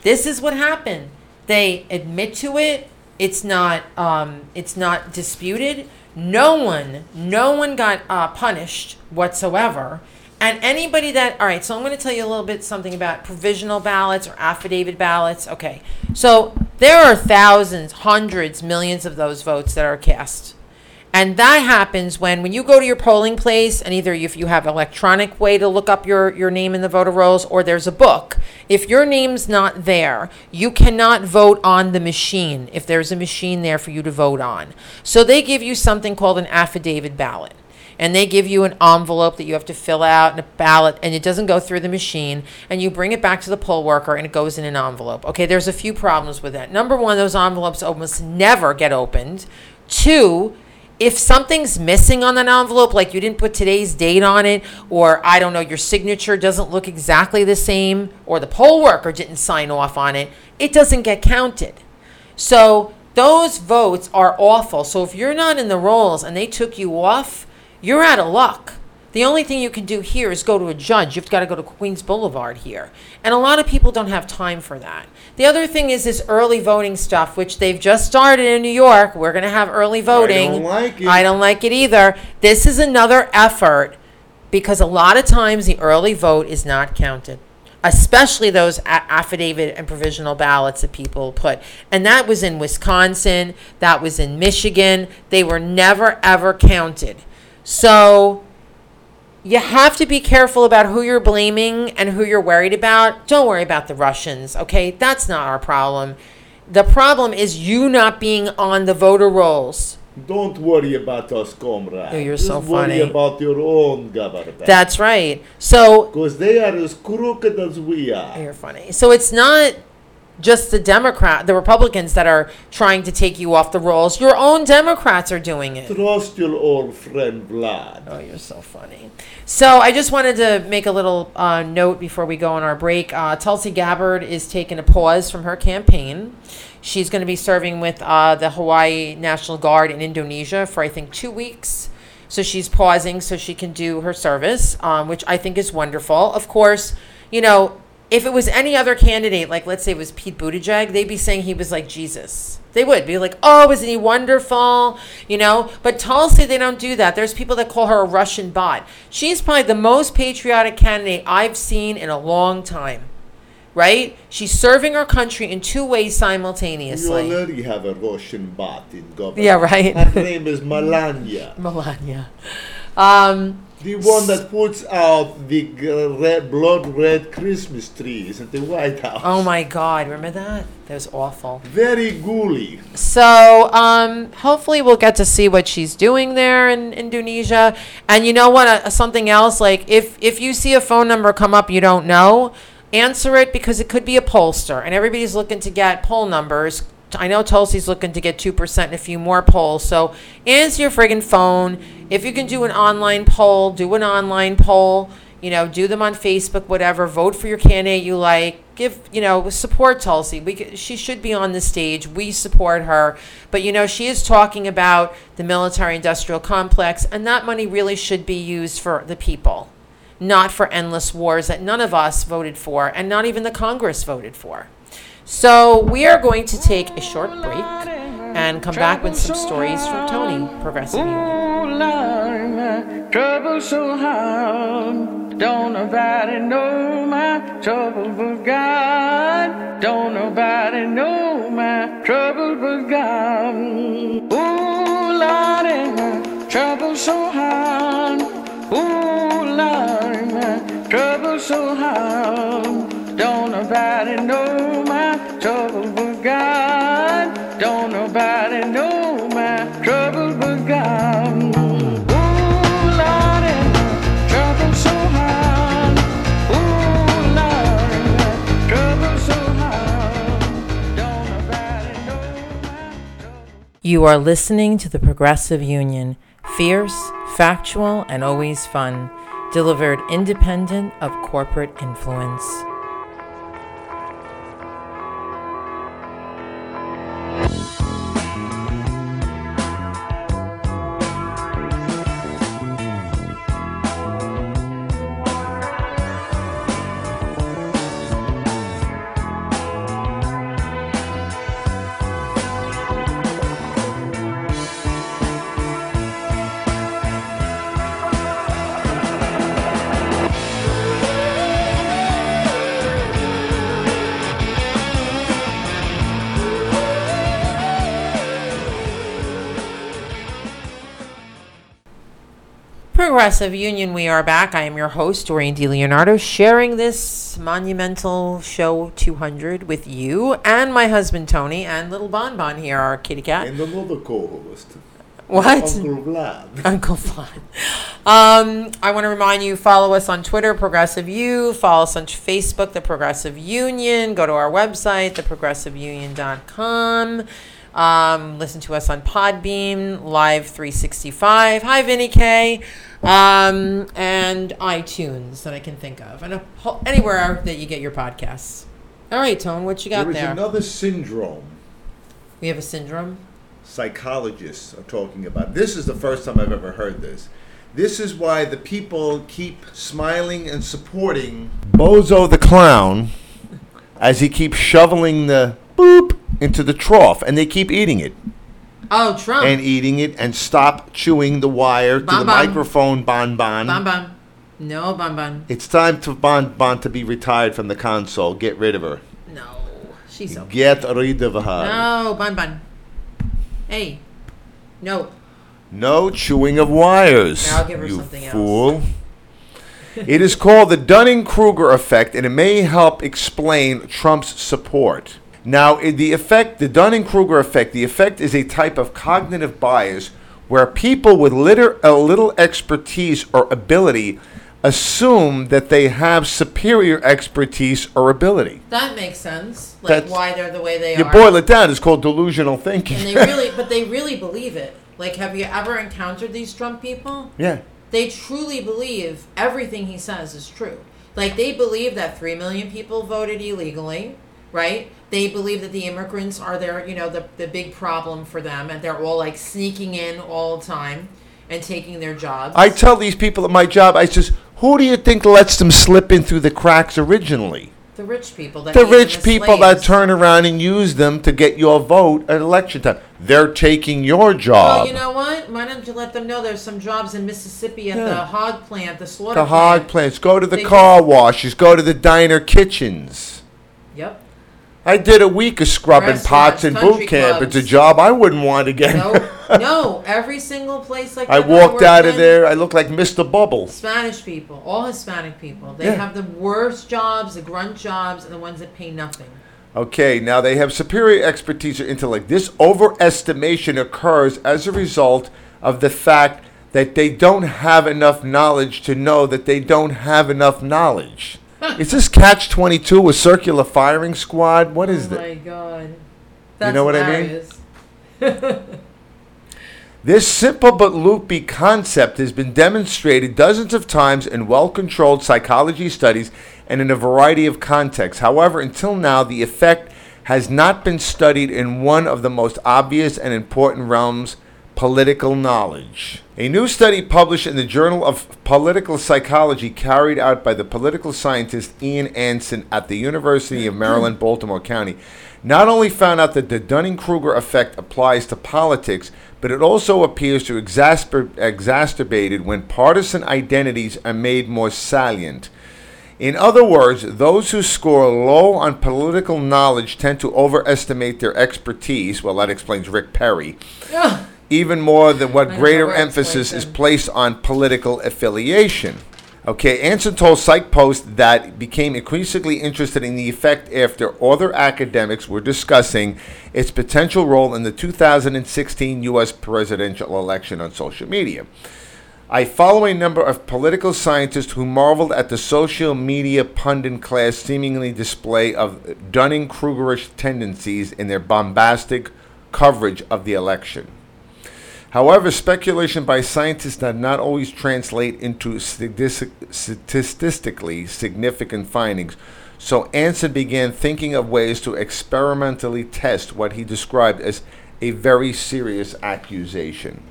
this is what happened. They admit to it. It's not. Um, it's not disputed. No one. No one got uh, punished whatsoever. And anybody that. All right. So I'm going to tell you a little bit something about provisional ballots or affidavit ballots. Okay. So there are thousands, hundreds, millions of those votes that are cast. And that happens when when you go to your polling place and either if you have electronic way to look up your, your name in the voter rolls or there's a book. If your name's not there, you cannot vote on the machine if there's a machine there for you to vote on. So they give you something called an affidavit ballot. And they give you an envelope that you have to fill out and a ballot and it doesn't go through the machine and you bring it back to the poll worker and it goes in an envelope. Okay, there's a few problems with that. Number one, those envelopes almost never get opened. Two, if something's missing on that envelope, like you didn't put today's date on it, or I don't know, your signature doesn't look exactly the same, or the poll worker didn't sign off on it, it doesn't get counted. So those votes are awful. So if you're not in the rolls and they took you off, you're out of luck. The only thing you can do here is go to a judge. You've got to go to Queens Boulevard here. And a lot of people don't have time for that. The other thing is this early voting stuff, which they've just started in New York. We're going to have early voting. I don't like it. I don't like it either. This is another effort because a lot of times the early vote is not counted, especially those a- affidavit and provisional ballots that people put. And that was in Wisconsin, that was in Michigan. They were never ever counted. So you have to be careful about who you're blaming and who you're worried about. Don't worry about the Russians, okay? That's not our problem. The problem is you not being on the voter rolls. Don't worry about us, comrade. Oh, you're Just so worry funny. about your own government. That's right. So Because they are as crooked as we are. You're funny. So it's not just the Democrat, the Republicans that are trying to take you off the rolls. Your own Democrats are doing it. Trust your old friend Vlad. Oh, you're so funny. So I just wanted to make a little uh, note before we go on our break. Uh, Tulsi Gabbard is taking a pause from her campaign. She's going to be serving with uh, the Hawaii National Guard in Indonesia for I think two weeks. So she's pausing so she can do her service, um, which I think is wonderful. Of course, you know, if it was any other candidate, like let's say it was Pete Buttigieg, they'd be saying he was like Jesus. They would be like, oh, isn't he wonderful? You know, but Tulsi, they don't do that. There's people that call her a Russian bot. She's probably the most patriotic candidate I've seen in a long time, right? She's serving her country in two ways simultaneously. You already have a Russian bot in government. Yeah, right. Her name is Melania. Melania. Um, the one that puts out the g- red, blood red Christmas trees at the White House. Oh my God, remember that? That was awful. Very ghouly. So, um, hopefully we'll get to see what she's doing there in Indonesia. And you know what? Uh, something else, like if if you see a phone number come up you don't know, answer it because it could be a pollster, and everybody's looking to get poll numbers. I know Tulsi's looking to get two percent and a few more polls. So answer your friggin' phone. If you can do an online poll, do an online poll. You know, do them on Facebook, whatever. Vote for your candidate you like. Give, you know, support Tulsi. We, she should be on the stage. We support her. But, you know, she is talking about the military industrial complex, and that money really should be used for the people, not for endless wars that none of us voted for, and not even the Congress voted for. So, we are going to take a short break and come back with some stories from Tony, Progressive. Oh, my trouble so hard. Don't nobody know my trouble but God. Don't nobody know my trouble but God. Oh, Lord, my trouble so hard. Ooh, Lord, my trouble so hard. Don't nobody know Don't nobody know my trouble but God. You are listening to the Progressive Union. Fierce, factual, and always fun. Delivered independent of corporate influence. Progressive Union, we are back. I am your host, Doreen DiLeonardo, sharing this monumental show 200 with you and my husband Tony and little Bonbon here, our kitty cat. And another co-host. What? Uncle Vlad. Uncle Vlad. Um, I want to remind you follow us on Twitter, Progressive U. Follow us on Facebook, The Progressive Union. Go to our website, theprogressiveunion.com. Um, listen to us on Podbean, Live 365. Hi, Vinny K. Um, and iTunes that I can think of, and a, anywhere that you get your podcasts. All right, Tone, what you got there is there? another syndrome we have a syndrome. psychologists are talking about. This is the first time I've ever heard this. This is why the people keep smiling and supporting Bozo the clown as he keeps shoveling the boop into the trough, and they keep eating it Oh, Trump. and eating it and stop chewing the wire to the Bon Bon. microphone bon bon. Bon Bon. No, Bon Bon. It's time to bon bon to be retired from the console. Get rid of her. No. She's okay. Get rid of her. No, Bon Bon. Hey. No. No chewing of wires. I'll give her you something else. fool. it is called the Dunning Kruger effect, and it may help explain Trump's support. Now, the effect, the Dunning Kruger effect, the effect is a type of cognitive bias where people with litter, a uh, little expertise or ability assume that they have superior expertise or ability. That makes sense. Like That's- why they're the way they You are. You boil it down, it's called delusional thinking. and they really, but they really believe it. Like, have you ever encountered these Trump people? yeah. They truly believe everything he says is true. Like, they believe that 3 million people voted illegally, right? They believe that the immigrants are their, you know, the, the big problem for them, and they're all like sneaking in all the time and taking their jobs. I tell these people at my job, I says, who do you think lets them slip in through the cracks originally? the rich people. That The rich as people that turn around and use them to get your vote at election time. They're taking your job. Well, you know what? Why don't you let them know there's some jobs in Mississippi at the hog plant, the slaughter the plant. hog plants. Go to the They car washes. Go to the diner kitchens. Yep. I did a week of scrubbing pots in country boot camp. clubs. It's a job I wouldn't want again. No, no. Every single place like I that walked worked out of in, there. I looked like Mr. Bubbles. Spanish people, all Hispanic people, they Yeah. have the worst jobs, the grunt jobs, and the ones that pay nothing. Okay, now they have superior expertise or intellect. This overestimation occurs as a result of the fact that they don't have enough knowledge to know that they don't have enough knowledge. Is this Catch 22 a circular firing squad? What is oh that? my god. You know what I mean? This simple but loopy concept has been demonstrated dozens of times in well controlled psychology studies and in a variety of contexts. However, until now, the effect has not been studied in one of the most obvious and important realms political knowledge. A new study published in the Journal of Political Psychology, carried out by the political scientist Ian Anson at the University of Maryland, Baltimore County, not only found out that the Dunning Kruger effect applies to politics, but it also appears to exasper- exacerbate it when partisan identities are made more salient. In other words, those who score low on political knowledge tend to overestimate their expertise. Well, that explains Rick Perry. Even more than what greater emphasis is placed on political affiliation. Okay, Anson told PsyPost that became increasingly interested in the effect after other academics were discussing its potential role in the 2016 U.S. presidential election on social media. I follow a number of political scientists who marveled at the social media pundit class seemingly display of Dunning Krugerish tendencies in their bombastic coverage of the election. However, speculation by scientists does not always translate into statistically significant findings, so Anson began thinking of ways to experimentally test what he described as a very serious accusation.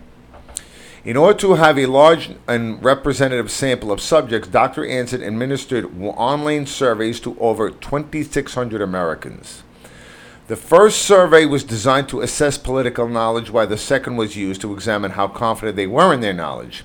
In order to have a large and representative sample of subjects, Dr. Anson administered online surveys to over 2,600 Americans. The first survey was designed to assess political knowledge, while the second was used to examine how confident they were in their knowledge.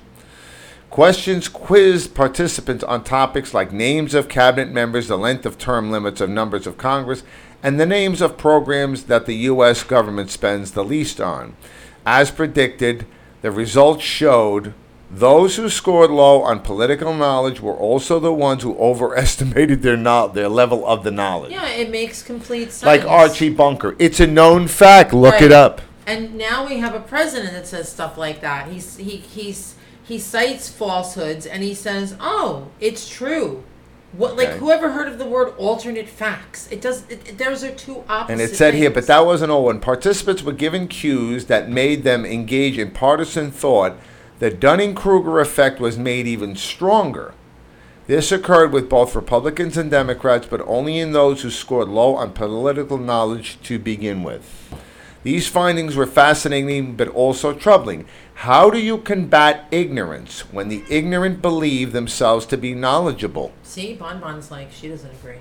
Questions quizzed participants on topics like names of cabinet members, the length of term limits of members of Congress, and the names of programs that the U.S. government spends the least on. As predicted, the results showed those who scored low on political knowledge were also the ones who overestimated their no- their level of the knowledge. Yeah, it makes complete sense. Like Archie Bunker. It's a known fact. Look Right. it up. And now we have a president that says stuff like that. He's he he's he cites falsehoods and he says, "Oh, it's true." What like Okay. whoever heard of the word alternate facts? It does. It, it- those are two opposite. And it said here, but things. that wasn't all. When participants were given cues that made them engage in partisan thought, the Dunning Kruger effect was made even stronger. This occurred with both Republicans and Democrats, but only in those who scored low on political knowledge to begin with. These findings were fascinating but also troubling. How do you combat ignorance when the ignorant believe themselves to be knowledgeable? See, Bon Bon's like she doesn't agree.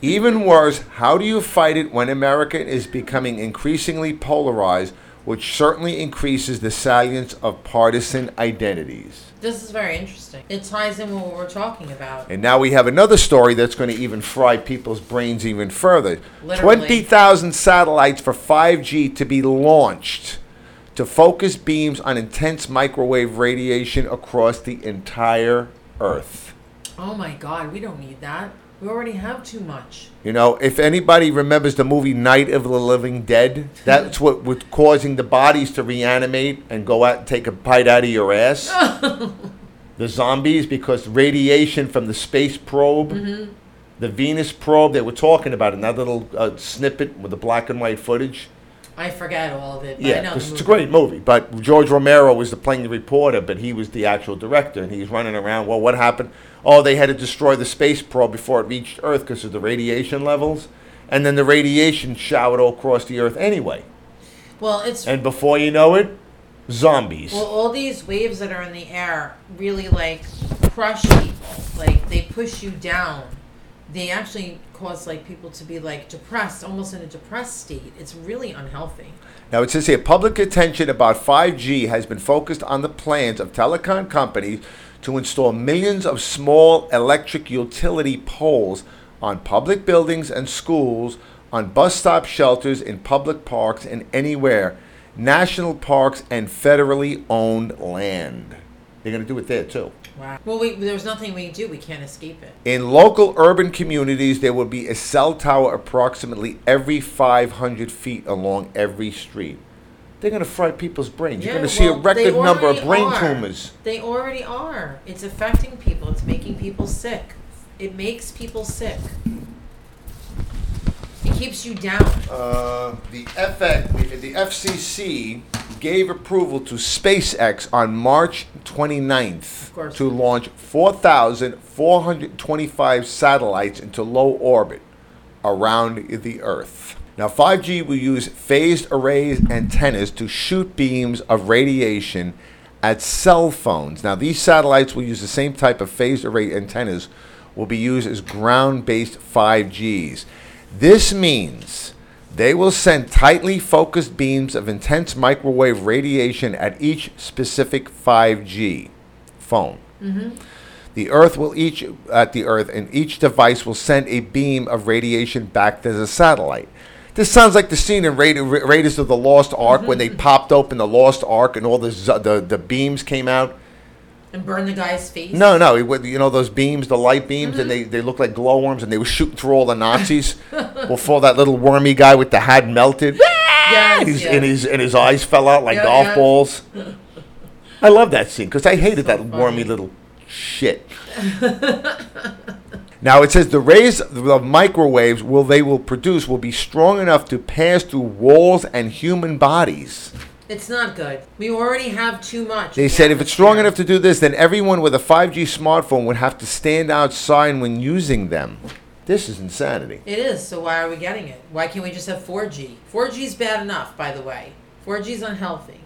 Even worse, how do you fight it when America is becoming increasingly polarized, which certainly increases the salience of partisan identities? This is very interesting. It ties in with what we're talking about. And now we have another story that's going to even fry people's brains even further. Literally. 20,000 satellites for 5G to be launched to focus beams on intense microwave radiation across the entire Earth. Oh my God, we don't need that. We already have too much. You know, if anybody remembers the movie Night of the Living Dead, that's what was causing the bodies to reanimate and go out and take a bite out of your ass. the zombies, because radiation from the space probe, Mhm. the Venus probe, they were talking about that little uh, snippet with the black and white footage. I forget all of it. But I Yeah, know 'cause the it's a great movie. But George Romero was the playing the reporter, but he was the actual director, and he's running around. Well, what happened? Oh, they had to destroy the space probe before it reached Earth because of the radiation levels, and then the radiation showered all across the Earth anyway. Well, it's And before you know it, zombies. Well, all these waves that are in the air really like crush people. Like they push you down. They actually cause like people to be like depressed, almost in a depressed state. It's really unhealthy. Now it says here public attention about 5G has been focused on the plans of telecom companies to install millions of small electric utility poles on public buildings and schools, on bus stop shelters, in public parks, and anywhere, national parks, and federally owned land. They're going to do it there too. Wow. Well, we, there's nothing we can do. We can't escape it. In local urban communities, there will be a cell tower approximately every 500 feet along every street. They're going to fry people's brains. You're going to see well, a record number of brain are. tumors. They already are. It's affecting people. It's making people sick. It makes people sick. It keeps you down. Uh, the, FX, the FCC gave approval to SpaceX on March 29th course. to launch 4,425 satellites into low orbit around the Earth. Now, 5G will use phased arrays antennas to shoot beams of radiation at cell phones. Now, these satellites will use the same type of phased array antennas will be used as ground-based 5Gs. This means they will send tightly focused beams of intense microwave radiation at each specific 5G phone. Mm-hmm. The Earth will each at the Earth, and each device will send a beam of radiation back to the satellite. This sounds like the scene in Ra- Ra- Raiders of the Lost Ark when they Mm-hmm. popped open the Lost Ark and all the z- the, the beams came out. And burn the guy's face. No, no, it, wa- you know those beams, the light beams, Mm-hmm. and they, they look like glowworms, and they were shooting through all the Nazis before that little wormy guy with the hat melted. Yes, and, his, yes. and his and his eyes fell out like Yeah, golf yeah. balls. I love that scene because I hated that wormy little shit. Now it says the rays of microwaves will they will produce will be strong enough to pass through walls and human bodies. It's not good. We already have too much. They said if it's strong enough to do this, then everyone with a 5G smartphone would have to stand outside when using them. This is insanity. It is. So why are we getting it? Why can't we just have 4G? 4G is bad enough, by the way. 4G is unhealthy.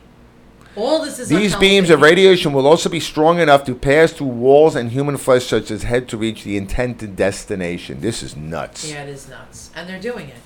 All this is These beams of radiation will also be strong enough to pass through walls and human flesh such as head to reach the intended destination. This is nuts. Yeah, it is nuts, and they're doing it.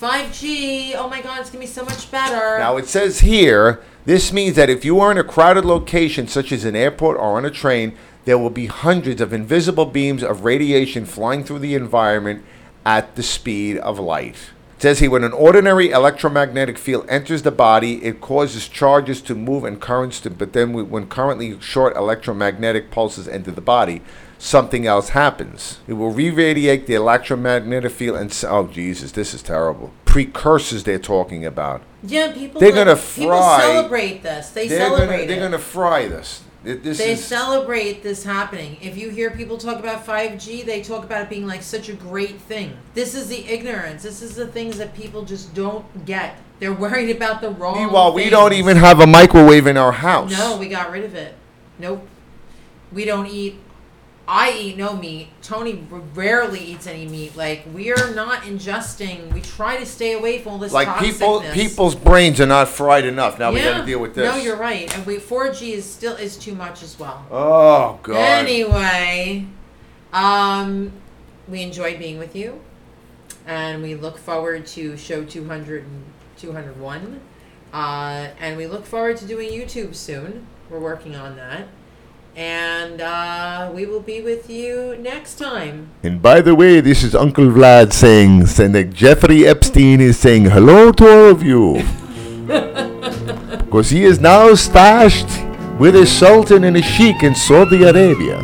5G. Oh my God, it's gonna be so much better. Now it says here, this means that if you are in a crowded location such as an airport or on a train, there will be hundreds of invisible beams of radiation flying through the environment at the speed of light. Says here when an ordinary electromagnetic field enters the body, it causes charges to move and currents to but then when currently short electromagnetic pulses enter the body, something else happens. It will re-radiate the electromagnetic field and oh Jesus, this is terrible. Precursors they're talking about. yeah, people. they're gonna fry. People celebrate this. They they're celebrate gonna, it. They're gonna fry this. It- this they is celebrate this happening. If you hear people talk about 5G, they talk about it being like such a great thing. This is the ignorance. This is the things that people just don't get. They're worried about the wrong. meanwhile we don't even have a microwave in our house. No, we got rid of it. Nope. We don't eat. I eat no meat. Tony rarely eats any meat. Like we are not ingesting. We try to stay away from all this. Like people, people's brains are not fried enough. Now we got to deal with this. No, you're right. And we 4G is still is too much as well. Oh God. Anyway, um, we enjoyed being with you, and we look forward to show 200 and 201. Uh, and we look forward to doing YouTube soon. We're working on that. And uh, we will be with you next time. And by the way, this is Uncle Vlad saying, that Jeffrey Epstein is saying hello to all of you. Because he is now stashed with a sultan and a sheik in Saudi Arabia.